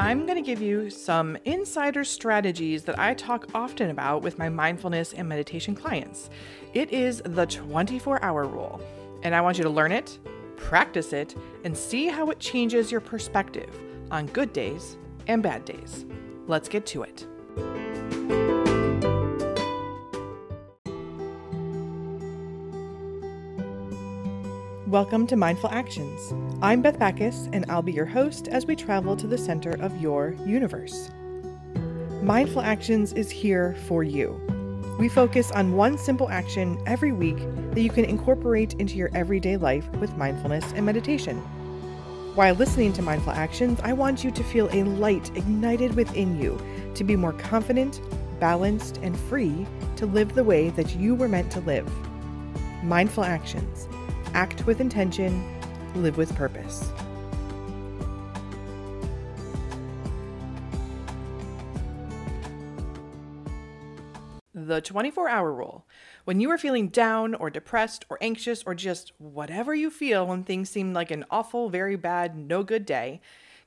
I'm going to give you some insider strategies that I talk often about with my mindfulness and meditation clients. It is the 24 hour rule, and I want you to learn it, practice it, and see how it changes your perspective on good days and bad days. Let's get to it. Welcome to Mindful Actions. I'm Beth Backes, and I'll be your host as we travel to the center of your universe. Mindful Actions is here for you. We focus on one simple action every week that you can incorporate into your everyday life with mindfulness and meditation. While listening to Mindful Actions, I want you to feel a light ignited within you to be more confident, balanced, and free to live the way that you were meant to live. Mindful Actions act with intention, live with purpose. The 24 hour rule. When you are feeling down or depressed or anxious or just whatever you feel when things seem like an awful, very bad, no good day,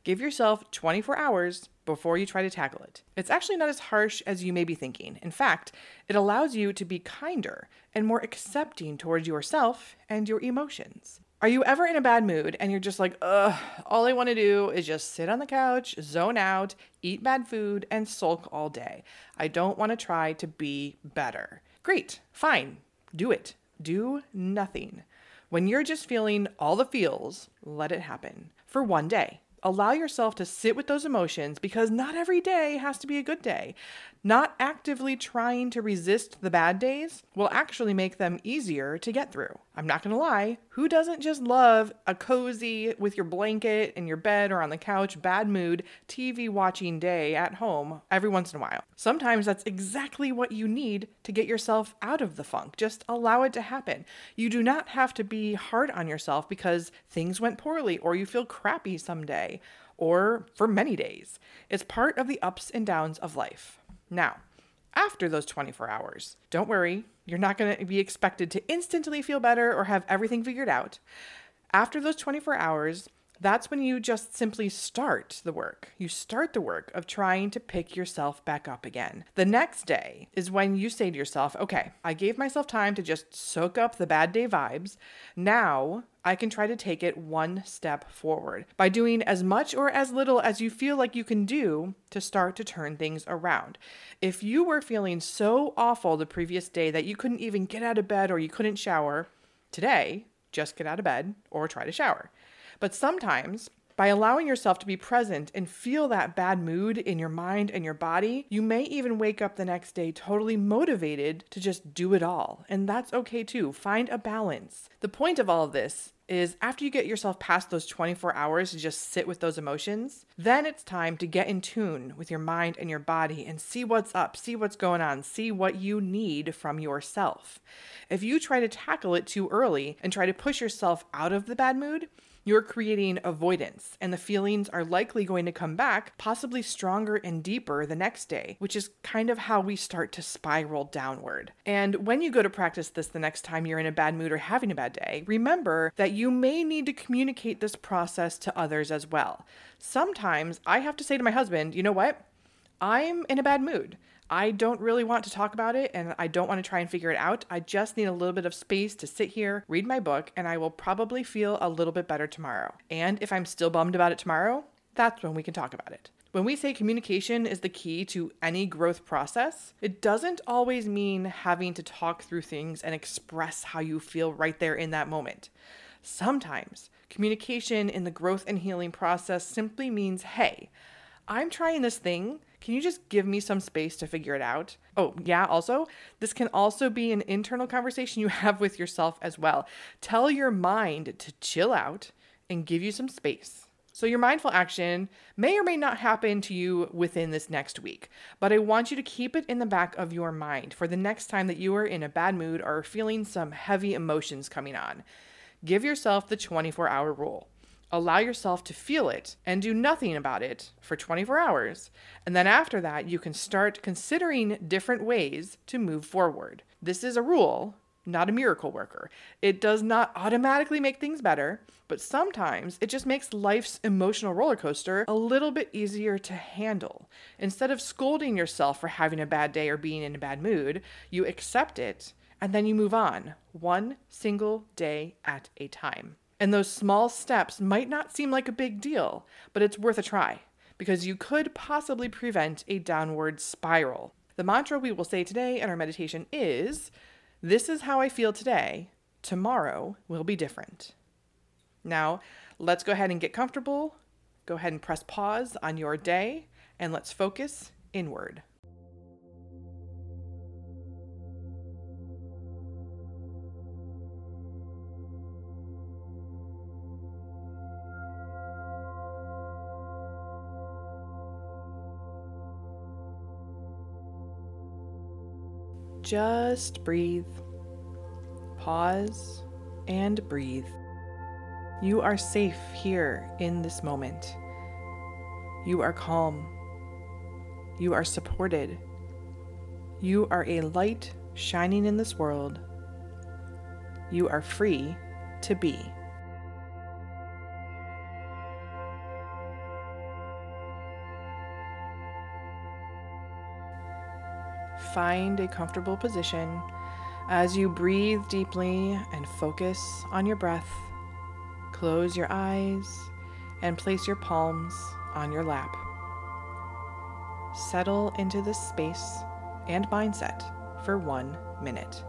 give yourself 24 hours before you try to tackle it. It's actually not as harsh as you may be thinking. In fact, it allows you to be kinder and more accepting towards yourself and your emotions. Are you ever in a bad mood and you're just like, ugh, all I want to do is just sit on the couch, zone out, eat bad food, and sulk all day? I don't want to try to be better. Great, fine, do it. Do nothing. When you're just feeling all the feels, let it happen for one day allow yourself to sit with those emotions because not every day has to be a good day. Not actively trying to resist the bad days will actually make them easier to get through. I'm not gonna lie, who doesn't just love a cozy with your blanket in your bed or on the couch, bad mood, TV watching day at home every once in a while? Sometimes that's exactly what you need to get yourself out of the funk. Just allow it to happen. You do not have to be hard on yourself because things went poorly or you feel crappy someday or for many days. It's part of the ups and downs of life. Now, after those 24 hours, don't worry, you're not going to be expected to instantly feel better or have everything figured out. After those 24 hours, that's when you just simply start the work. You start the work of trying to pick yourself back up again. The next day is when you say to yourself, okay, I gave myself time to just soak up the bad day vibes. Now I can try to take it one step forward by doing as much or as little as you feel like you can do to start to turn things around. If you were feeling so awful the previous day that you couldn't even get out of bed or you couldn't shower, today, just get out of bed or try to shower. But sometimes, by allowing yourself to be present and feel that bad mood in your mind and your body, you may even wake up the next day totally motivated to just do it all. And that's okay too. Find a balance. The point of all of this is after you get yourself past those 24 hours to just sit with those emotions, then it's time to get in tune with your mind and your body and see what's up, see what's going on, see what you need from yourself. If you try to tackle it too early and try to push yourself out of the bad mood, you're creating avoidance, and the feelings are likely going to come back, possibly stronger and deeper the next day, which is kind of how we start to spiral downward. And when you go to practice this the next time you're in a bad mood or having a bad day, remember that you may need to communicate this process to others as well. Sometimes I have to say to my husband, you know what? I'm in a bad mood. I don't really want to talk about it and I don't want to try and figure it out. I just need a little bit of space to sit here, read my book, and I will probably feel a little bit better tomorrow. And if I'm still bummed about it tomorrow, that's when we can talk about it. When we say communication is the key to any growth process, it doesn't always mean having to talk through things and express how you feel right there in that moment. Sometimes communication in the growth and healing process simply means hey, I'm trying this thing can you just give me some space to figure it out? Oh, yeah, also, this can also be an internal conversation you have with yourself as well. Tell your mind to chill out and give you some space. So, your mindful action may or may not happen to you within this next week, but I want you to keep it in the back of your mind for the next time that you are in a bad mood or feeling some heavy emotions coming on. Give yourself the 24 hour rule allow yourself to feel it and do nothing about it for 24 hours. And then after that, you can start considering different ways to move forward. This is a rule, not a miracle worker. It does not automatically make things better, but sometimes it just makes life's emotional roller coaster a little bit easier to handle. Instead of scolding yourself for having a bad day or being in a bad mood, you accept it and then you move on, one single day at a time. And those small steps might not seem like a big deal, but it's worth a try because you could possibly prevent a downward spiral. The mantra we will say today in our meditation is This is how I feel today. Tomorrow will be different. Now, let's go ahead and get comfortable. Go ahead and press pause on your day and let's focus inward. Just breathe, pause, and breathe. You are safe here in this moment. You are calm. You are supported. You are a light shining in this world. You are free to be. Find a comfortable position as you breathe deeply and focus on your breath. Close your eyes and place your palms on your lap. Settle into this space and mindset for one minute.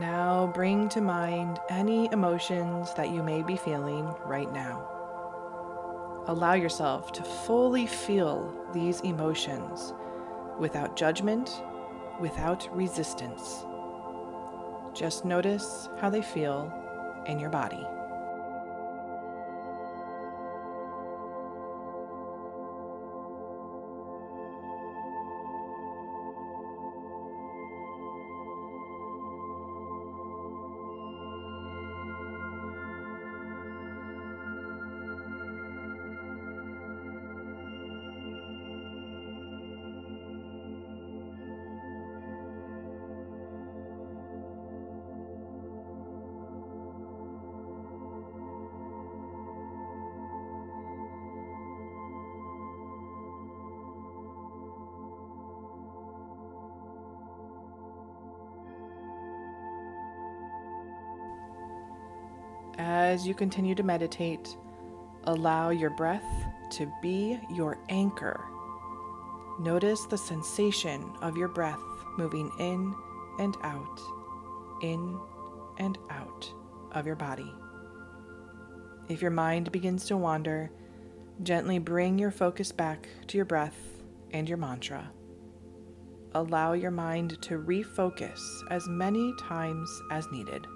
Now bring to mind any emotions that you may be feeling right now. Allow yourself to fully feel these emotions without judgment, without resistance. Just notice how they feel in your body. As you continue to meditate, allow your breath to be your anchor. Notice the sensation of your breath moving in and out, in and out of your body. If your mind begins to wander, gently bring your focus back to your breath and your mantra. Allow your mind to refocus as many times as needed.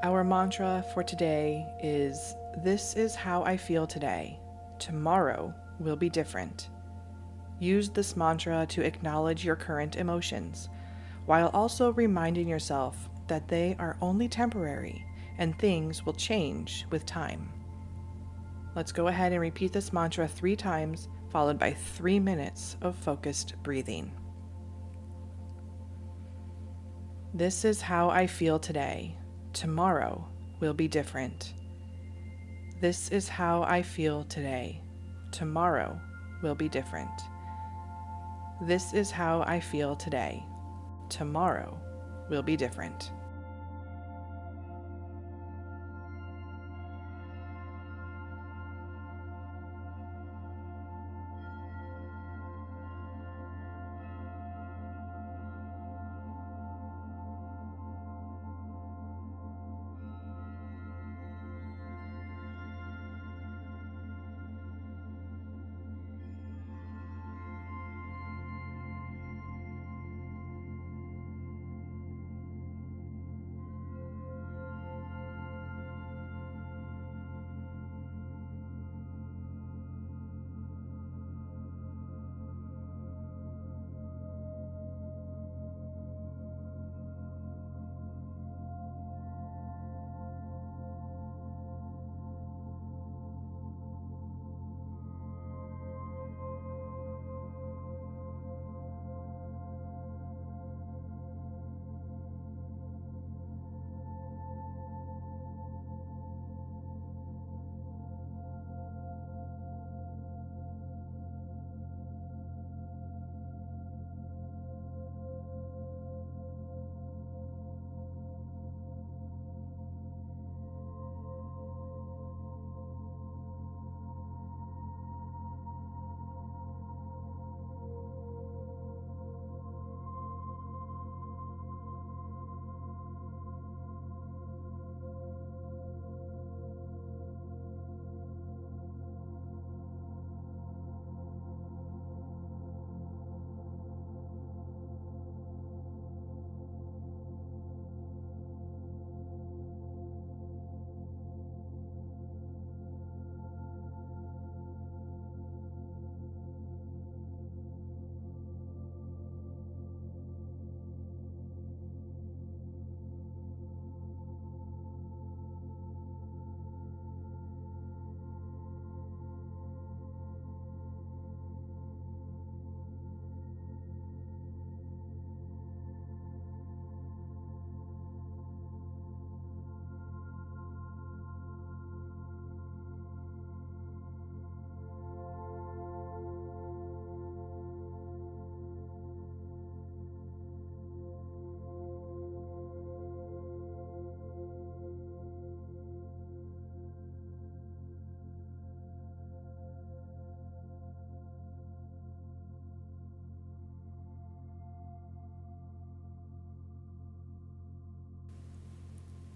Our mantra for today is This is how I feel today. Tomorrow will be different. Use this mantra to acknowledge your current emotions, while also reminding yourself that they are only temporary and things will change with time. Let's go ahead and repeat this mantra three times, followed by three minutes of focused breathing. This is how I feel today. Tomorrow will be different. This is how I feel today. Tomorrow will be different. This is how I feel today. Tomorrow will be different.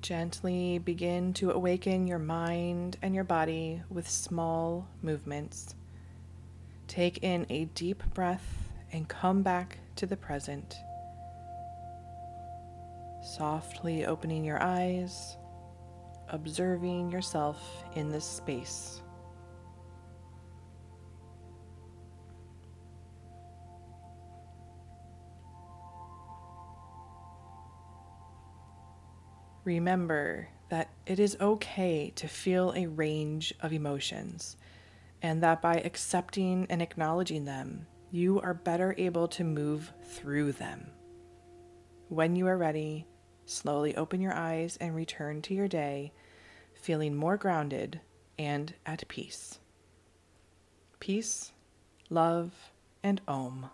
Gently begin to awaken your mind and your body with small movements. Take in a deep breath and come back to the present. Softly opening your eyes, observing yourself in this space. Remember that it is okay to feel a range of emotions, and that by accepting and acknowledging them, you are better able to move through them. When you are ready, slowly open your eyes and return to your day, feeling more grounded and at peace. Peace, love, and Om.